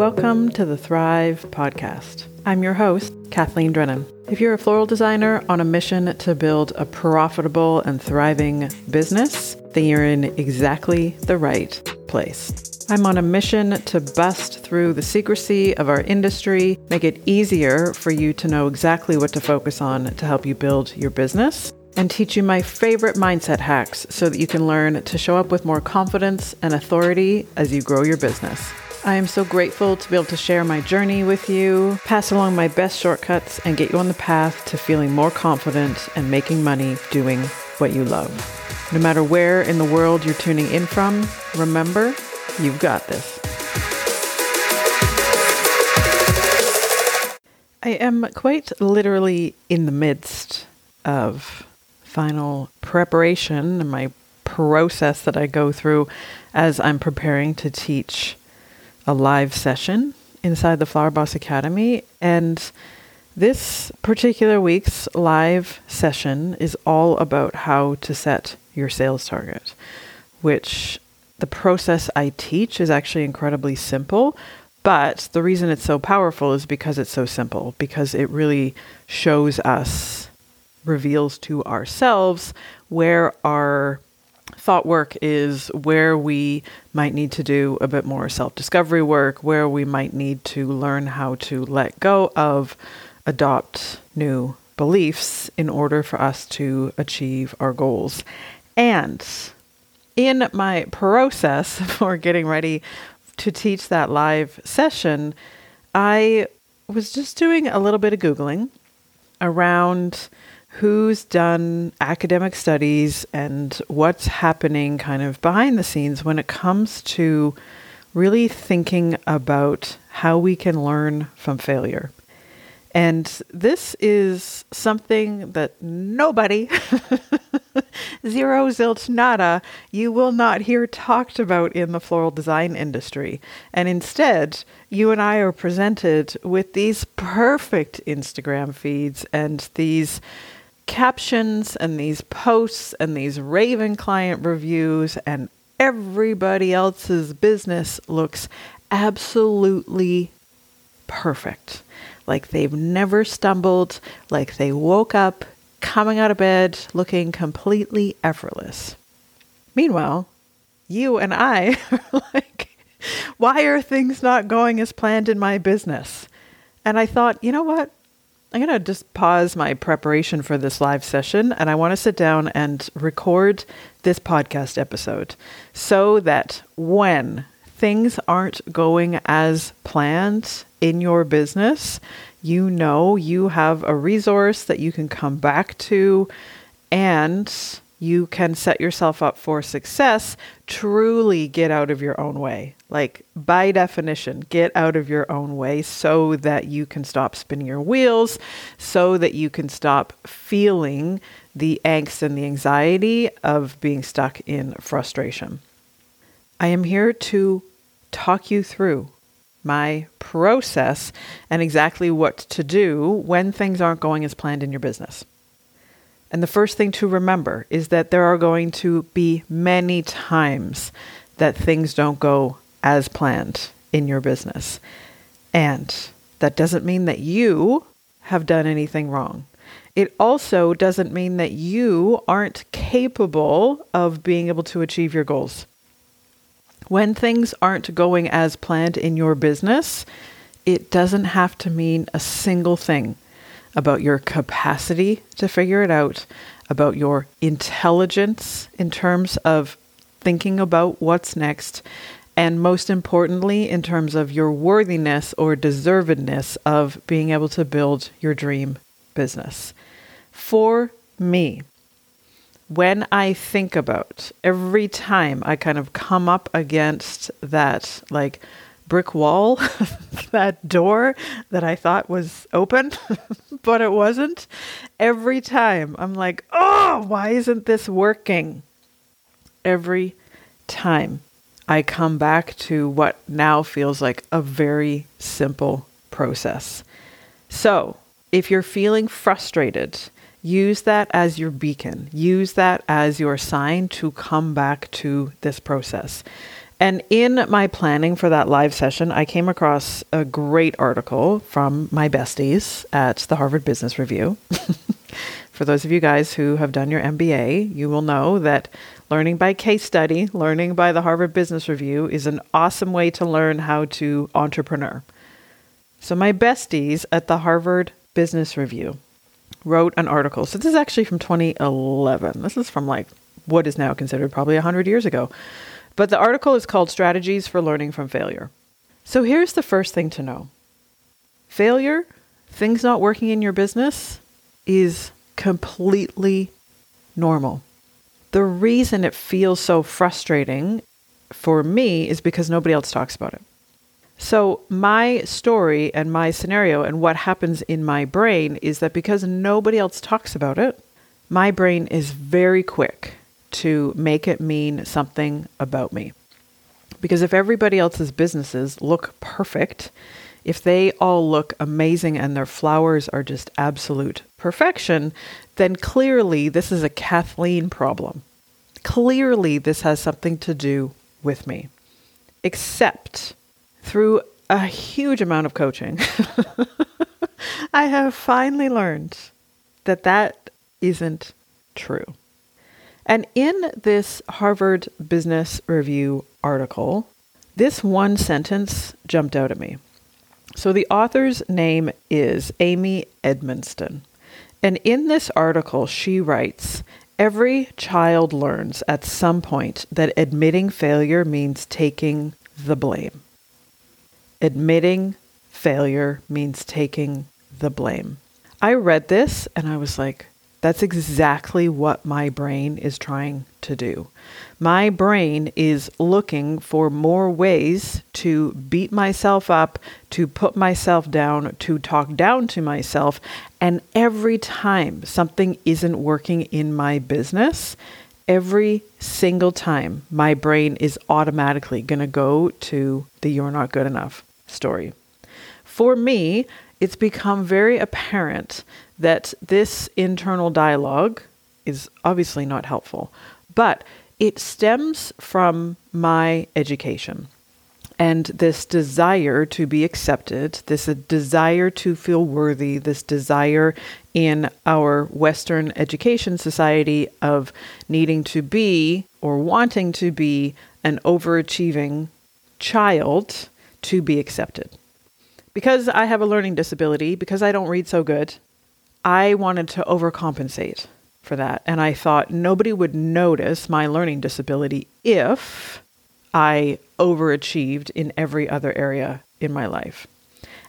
Welcome to the Thrive Podcast. I'm your host, Kathleen Drennan. If you're a floral designer on a mission to build a profitable and thriving business, then you're in exactly the right place. I'm on a mission to bust through the secrecy of our industry, make it easier for you to know exactly what to focus on to help you build your business, and teach you my favorite mindset hacks so that you can learn to show up with more confidence and authority as you grow your business. I am so grateful to be able to share my journey with you, pass along my best shortcuts, and get you on the path to feeling more confident and making money doing what you love. No matter where in the world you're tuning in from, remember, you've got this. I am quite literally in the midst of final preparation and my process that I go through as I'm preparing to teach a live session inside the Flower Boss Academy. And this particular week's live session is all about how to set your sales target, which the process I teach is actually incredibly simple. But the reason it's so powerful is because it's so simple, because it really shows us, reveals to ourselves where our thought work is where we might need to do a bit more self discovery work, where we might need to learn how to let go of, adopt new beliefs in order for us to achieve our goals. And in my process for getting ready to teach that live session, I was just doing a little bit of Googling around who's done academic studies and what's happening kind of behind the scenes when it comes to really thinking about how we can learn from failure. And this is something that nobody, zero zilch nada, you will not hear talked about in the floral design industry. And instead, you and I are presented with these perfect Instagram feeds and these captions and these posts and these Raven client reviews and everybody else's business looks absolutely perfect. Like they've never stumbled, like they woke up coming out of bed looking completely effortless. Meanwhile, you and I are like, why are things not going as planned in my business? And I thought, you know what? I'm going to just pause my preparation for this live session and I want to sit down and record this podcast episode so that when things aren't going as planned in your business, you know you have a resource that you can come back to and you can set yourself up for success, truly get out of your own way. Like, by definition, get out of your own way so that you can stop spinning your wheels, so that you can stop feeling the angst and the anxiety of being stuck in frustration. I am here to talk you through my process and exactly what to do when things aren't going as planned in your business. And the first thing to remember is that there are going to be many times that things don't go as planned in your business. And that doesn't mean that you have done anything wrong. It also doesn't mean that you aren't capable of being able to achieve your goals. When things aren't going as planned in your business, it doesn't have to mean a single thing about your capacity to figure it out, about your intelligence in terms of thinking about what's next, and most importantly, in terms of your worthiness or deservedness of being able to build your dream business. For me, when I think about every time I kind of come up against that, like, brick wall, that door that I thought was open, but it wasn't. Every time I'm like, oh, why isn't this working? Every time I come back to what now feels like a very simple process. So if you're feeling frustrated, use that as your beacon, use that as your sign to come back to this process. And in my planning for that live session, I came across a great article from my besties at the Harvard Business Review. for those of you guys who have done your MBA, you will know that learning by case study, learning by the Harvard Business Review is an awesome way to learn how to entrepreneur. So, my besties at the Harvard Business Review wrote an article. So, this is actually from 2011. This is from like what is now considered probably 100 years ago. But the article is called Strategies for Learning from Failure. So, here's the first thing to know failure, things not working in your business, is completely normal. The reason it feels so frustrating for me is because nobody else talks about it. So, my story and my scenario and what happens in my brain is that because nobody else talks about it, my brain is very quick to make it mean something about me. Because if everybody else's businesses look perfect, if they all look amazing and their flowers are just absolute perfection, then clearly this is a Kathleen problem. Clearly this has something to do with me. Except through a huge amount of coaching, I have finally learned that that isn't true. And in this Harvard Business Review article, this one sentence jumped out at me. So the author's name is Amy Edmondson. And in this article, she writes Every child learns at some point that admitting failure means taking the blame admitting failure means taking the blame. I read this and I was like, that's exactly what my brain is trying to do. My brain is looking for more ways to beat myself up, to put myself down, to talk down to myself. And every time something isn't working in my business, every single time my brain is automatically going to go to the you're not good enough story. For me, it's become very apparent that this internal dialogue is obviously not helpful, but it stems from my education and this desire to be accepted, this desire to feel worthy, this desire in our Western education society of needing to be or wanting to be an overachieving child to be accepted. Because I have a learning disability, because I don't read so good, I wanted to overcompensate for that. And I thought nobody would notice my learning disability if I overachieved in every other area in my life.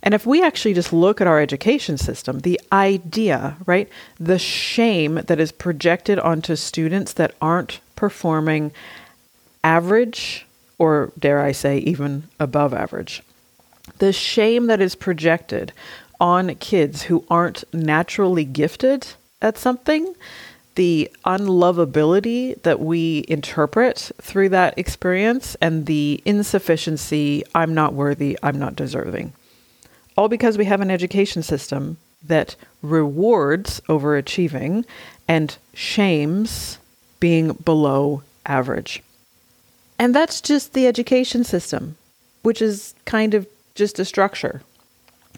And if we actually just look at our education system, the idea, right, the shame that is projected onto students that aren't performing average or dare I say, even above average. The shame that is projected on kids who aren't naturally gifted at something, the unlovability that we interpret through that experience, and the insufficiency I'm not worthy, I'm not deserving. All because we have an education system that rewards overachieving and shames being below average. And that's just the education system, which is kind of just a structure,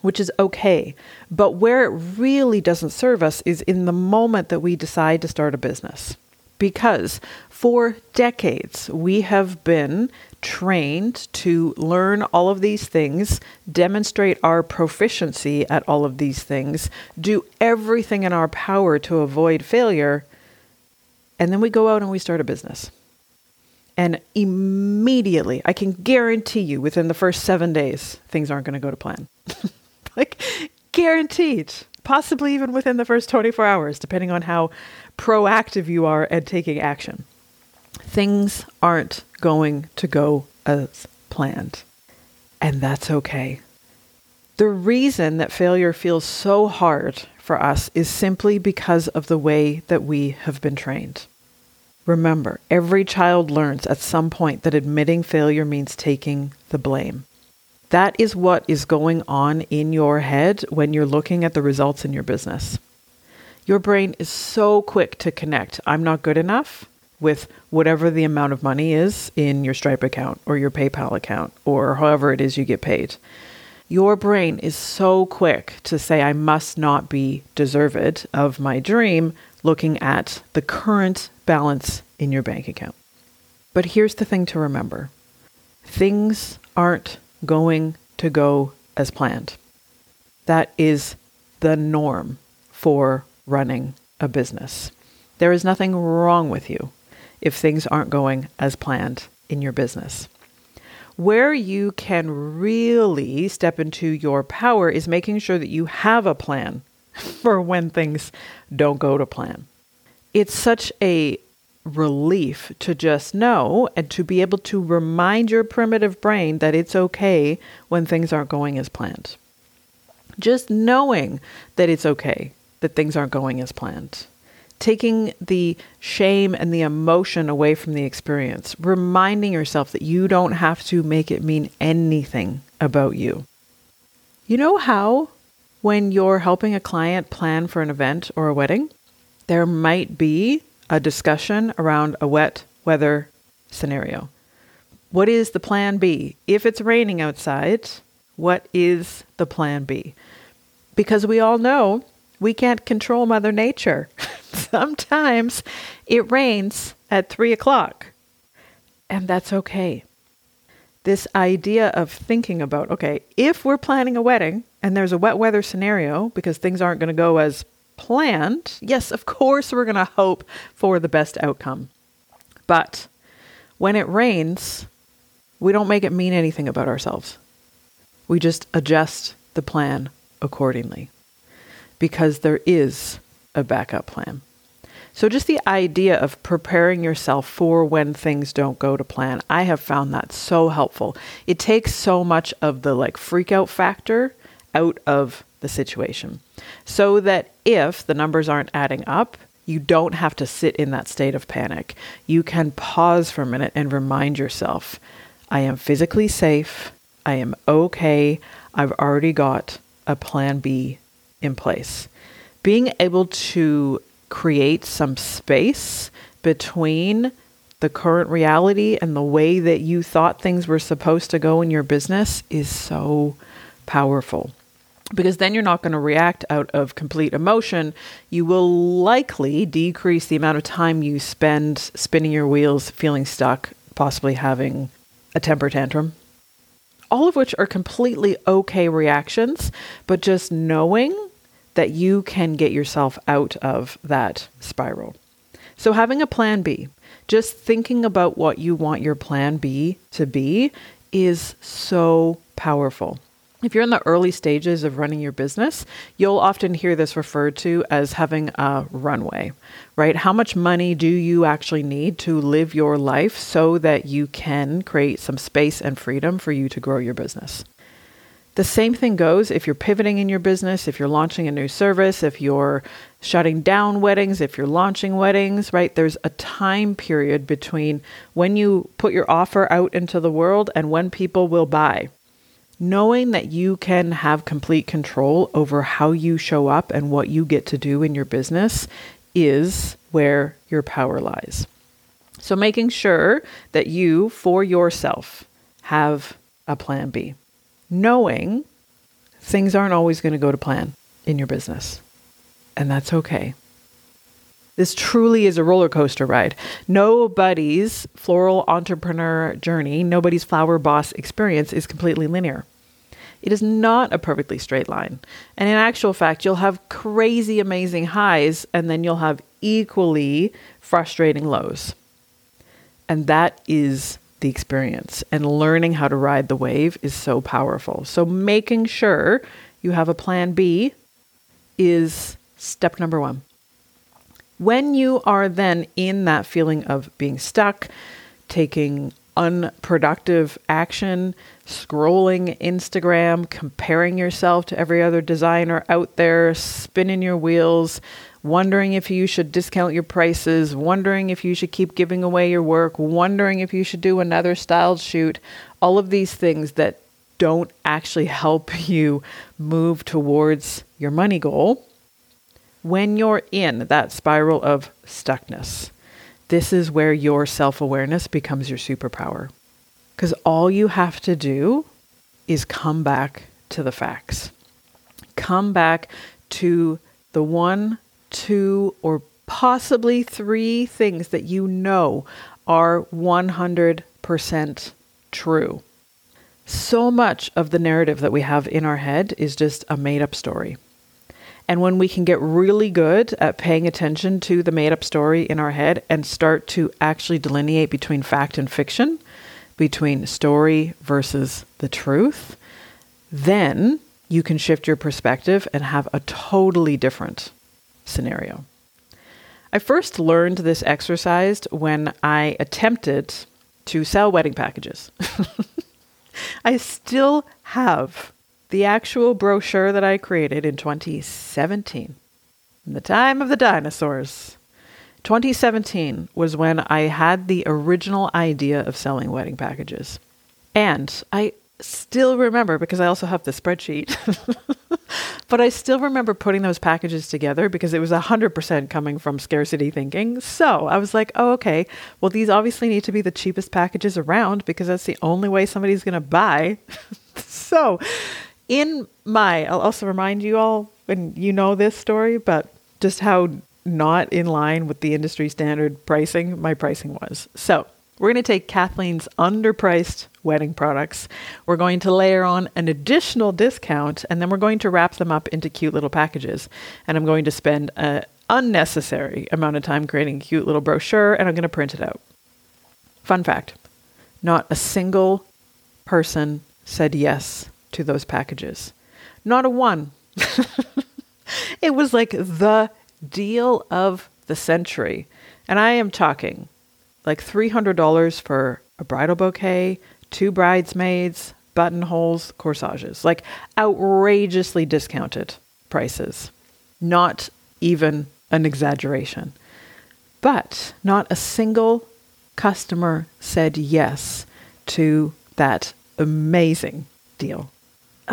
which is okay. But where it really doesn't serve us is in the moment that we decide to start a business. Because for decades, we have been trained to learn all of these things, demonstrate our proficiency at all of these things, do everything in our power to avoid failure, and then we go out and we start a business. And immediately, I can guarantee you within the first seven days, things aren't going to go to plan. like, guaranteed. Possibly even within the first 24 hours, depending on how proactive you are at taking action. Things aren't going to go as planned. And that's okay. The reason that failure feels so hard for us is simply because of the way that we have been trained. Remember, every child learns at some point that admitting failure means taking the blame. That is what is going on in your head when you're looking at the results in your business. Your brain is so quick to connect I'm not good enough with whatever the amount of money is in your Stripe account or your PayPal account or however it is you get paid. Your brain is so quick to say, I must not be deserved of my dream, looking at the current balance in your bank account. But here's the thing to remember things aren't going to go as planned. That is the norm for running a business. There is nothing wrong with you if things aren't going as planned in your business. Where you can really step into your power is making sure that you have a plan for when things don't go to plan. It's such a relief to just know and to be able to remind your primitive brain that it's okay when things aren't going as planned. Just knowing that it's okay that things aren't going as planned. Taking the shame and the emotion away from the experience, reminding yourself that you don't have to make it mean anything about you. You know how, when you're helping a client plan for an event or a wedding, there might be a discussion around a wet weather scenario. What is the plan B? If it's raining outside, what is the plan B? Because we all know we can't control Mother Nature. Sometimes it rains at three o'clock, and that's okay. This idea of thinking about, okay, if we're planning a wedding and there's a wet weather scenario because things aren't going to go as planned, yes, of course, we're going to hope for the best outcome. But when it rains, we don't make it mean anything about ourselves. We just adjust the plan accordingly because there is a backup plan. So, just the idea of preparing yourself for when things don't go to plan, I have found that so helpful. It takes so much of the like freak out factor out of the situation so that if the numbers aren't adding up, you don't have to sit in that state of panic. You can pause for a minute and remind yourself I am physically safe. I am okay. I've already got a plan B in place. Being able to create some space between the current reality and the way that you thought things were supposed to go in your business is so powerful because then you're not going to react out of complete emotion. You will likely decrease the amount of time you spend spinning your wheels, feeling stuck, possibly having a temper tantrum. All of which are completely okay reactions, but just knowing that you can get yourself out of that spiral. So, having a plan B, just thinking about what you want your plan B to be, is so powerful. If you're in the early stages of running your business, you'll often hear this referred to as having a runway, right? How much money do you actually need to live your life so that you can create some space and freedom for you to grow your business? The same thing goes if you're pivoting in your business, if you're launching a new service, if you're shutting down weddings, if you're launching weddings, right? There's a time period between when you put your offer out into the world and when people will buy knowing that you can have complete control over how you show up and what you get to do in your business is where your power lies. So, making sure that you, for yourself, have a plan B, knowing things aren't always going to go to plan in your business, and that's okay. This truly is a roller coaster ride. Nobody's floral entrepreneur journey, nobody's flower boss experience is completely linear. It is not a perfectly straight line. And in actual fact, you'll have crazy amazing highs and then you'll have equally frustrating lows. And that is the experience. And learning how to ride the wave is so powerful. So making sure you have a plan B is step number one. When you are then in that feeling of being stuck, taking unproductive action, scrolling Instagram, comparing yourself to every other designer out there, spinning your wheels, wondering if you should discount your prices, wondering if you should keep giving away your work, wondering if you should do another styled shoot, all of these things that don't actually help you move towards your money goal when you're in that spiral of stuckness this is where your self awareness becomes your superpower. Because all you have to do is come back to the facts. Come back to the one, two, or possibly three things that you know are 100% true. So much of the narrative that we have in our head is just a made up story. And when we can get really good at paying attention to the made up story in our head and start to actually delineate between fact and fiction, between story versus the truth, then you can shift your perspective and have a totally different scenario. I first learned this exercise when I attempted to sell wedding packages. I still have the actual brochure that I created in 2017, in the time of the dinosaurs. 2017 was when I had the original idea of selling wedding packages. And I still remember because I also have the spreadsheet. but I still remember putting those packages together because it was 100% coming from scarcity thinking. So I was like, oh, okay, well, these obviously need to be the cheapest packages around because that's the only way somebody's going to buy. so, in my, I'll also remind you all, and you know this story, but just how not in line with the industry standard pricing my pricing was. So, we're going to take Kathleen's underpriced wedding products. We're going to layer on an additional discount and then we're going to wrap them up into cute little packages. And I'm going to spend an unnecessary amount of time creating a cute little brochure and I'm going to print it out. Fun fact not a single person said yes to those packages. Not a one. it was like the deal of the century. And I am talking like $300 for a bridal bouquet, two bridesmaids, buttonholes, corsages, like outrageously discounted prices. Not even an exaggeration. But not a single customer said yes to that amazing deal.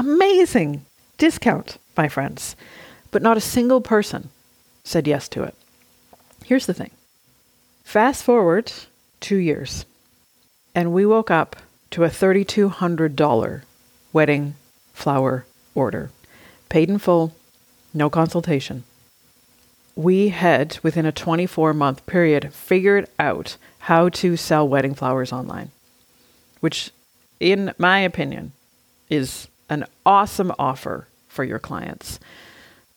Amazing discount, my friends. But not a single person said yes to it. Here's the thing fast forward two years, and we woke up to a $3,200 wedding flower order, paid in full, no consultation. We had, within a 24 month period, figured out how to sell wedding flowers online, which, in my opinion, is an awesome offer for your clients.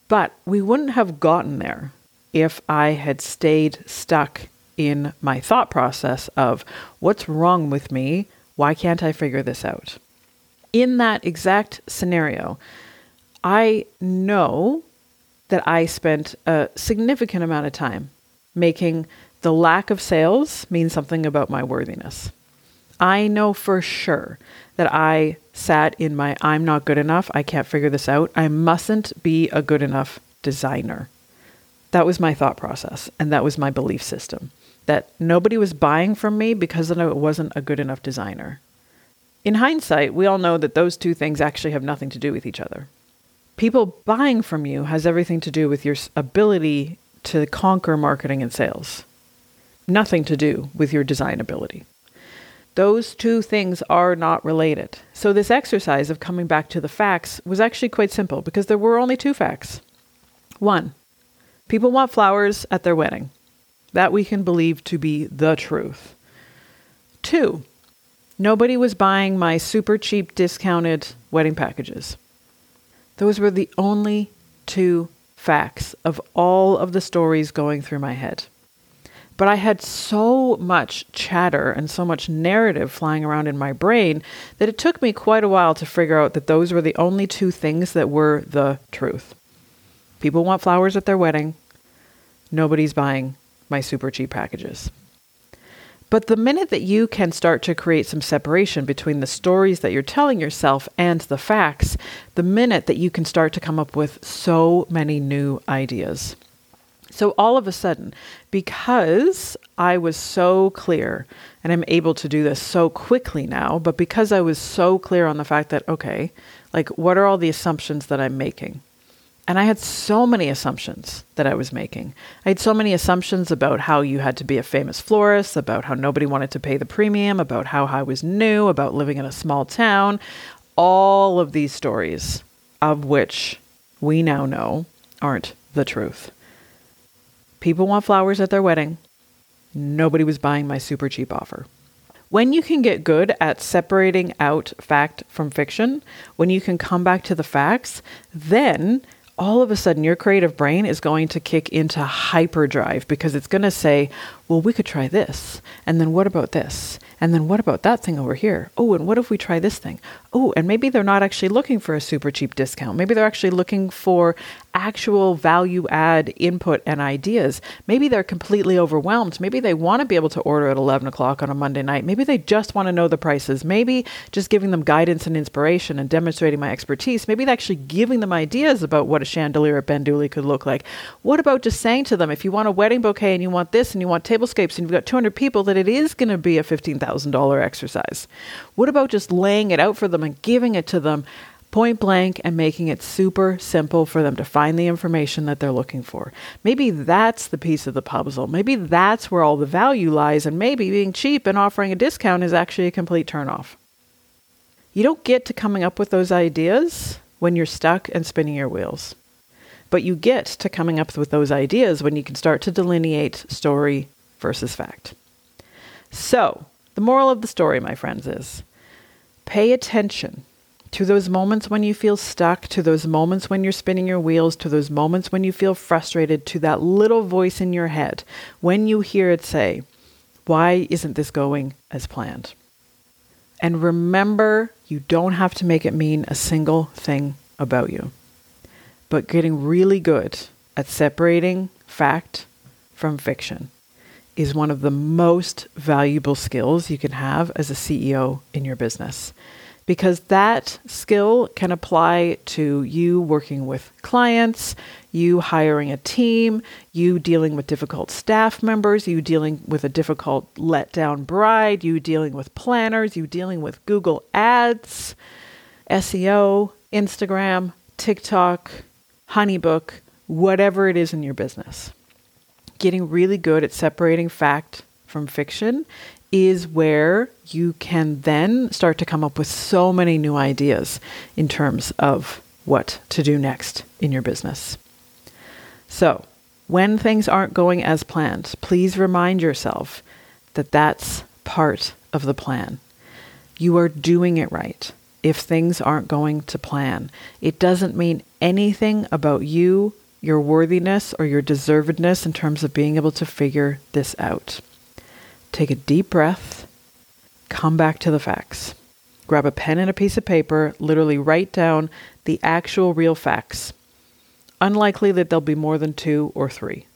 But we wouldn't have gotten there if I had stayed stuck in my thought process of what's wrong with me why can't I figure this out? In that exact scenario, I know that I spent a significant amount of time making the lack of sales mean something about my worthiness. I know for sure that I sat in my I'm not good enough, I can't figure this out, I mustn't be a good enough designer. That was my thought process, and that was my belief system that nobody was buying from me because I wasn't a good enough designer. In hindsight, we all know that those two things actually have nothing to do with each other. People buying from you has everything to do with your ability to conquer marketing and sales. Nothing to do with your design ability. Those two things are not related. So, this exercise of coming back to the facts was actually quite simple because there were only two facts. One, people want flowers at their wedding. That we can believe to be the truth. Two, nobody was buying my super cheap discounted wedding packages. Those were the only two facts of all of the stories going through my head. But I had so much chatter and so much narrative flying around in my brain that it took me quite a while to figure out that those were the only two things that were the truth. People want flowers at their wedding. Nobody's buying my super cheap packages. But the minute that you can start to create some separation between the stories that you're telling yourself and the facts, the minute that you can start to come up with so many new ideas. So all of a sudden, because I was so clear, and I'm able to do this so quickly now, but because I was so clear on the fact that, okay, like, what are all the assumptions that I'm making? And I had so many assumptions that I was making. I had so many assumptions about how you had to be a famous florist, about how nobody wanted to pay the premium, about how I was new, about living in a small town. All of these stories, of which we now know aren't the truth. People want flowers at their wedding. Nobody was buying my super cheap offer. When you can get good at separating out fact from fiction, when you can come back to the facts, then all of a sudden your creative brain is going to kick into hyperdrive because it's going to say, well, we could try this. And then what about this? And then what about that thing over here? Oh, and what if we try this thing? Oh, and maybe they're not actually looking for a super cheap discount. Maybe they're actually looking for actual value add input and ideas. Maybe they're completely overwhelmed. Maybe they want to be able to order at 11 o'clock on a Monday night. Maybe they just want to know the prices. Maybe just giving them guidance and inspiration and demonstrating my expertise. Maybe actually giving them ideas about what a chandelier at Banduli could look like. What about just saying to them, if you want a wedding bouquet and you want this and you want tablescapes and you've got 200 people, that it is going to be a $15,000 exercise? What about just laying it out for them and giving it to them point blank and making it super simple for them to find the information that they're looking for? Maybe that's the piece of the puzzle. Maybe that's where all the value lies, and maybe being cheap and offering a discount is actually a complete turnoff. You don't get to coming up with those ideas when you're stuck and spinning your wheels. But you get to coming up with those ideas when you can start to delineate story versus fact. So, the moral of the story, my friends, is pay attention to those moments when you feel stuck, to those moments when you're spinning your wheels, to those moments when you feel frustrated, to that little voice in your head when you hear it say, Why isn't this going as planned? And remember, you don't have to make it mean a single thing about you, but getting really good at separating fact from fiction is one of the most valuable skills you can have as a CEO in your business. Because that skill can apply to you working with clients, you hiring a team, you dealing with difficult staff members, you dealing with a difficult letdown bride, you dealing with planners, you dealing with Google Ads, SEO, Instagram, TikTok, Honeybook, whatever it is in your business. Getting really good at separating fact from fiction is where you can then start to come up with so many new ideas in terms of what to do next in your business. So, when things aren't going as planned, please remind yourself that that's part of the plan. You are doing it right if things aren't going to plan. It doesn't mean anything about you your worthiness or your deservedness in terms of being able to figure this out. Take a deep breath, come back to the facts. Grab a pen and a piece of paper, literally write down the actual real facts. Unlikely that there'll be more than two or three.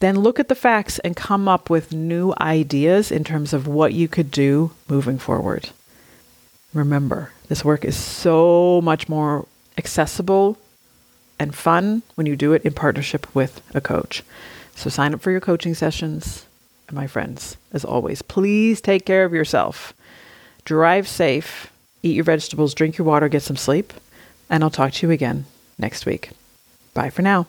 Then look at the facts and come up with new ideas in terms of what you could do moving forward. Remember, this work is so much more accessible and fun when you do it in partnership with a coach. So sign up for your coaching sessions. And my friends, as always, please take care of yourself. Drive safe, eat your vegetables, drink your water, get some sleep, and I'll talk to you again next week. Bye for now.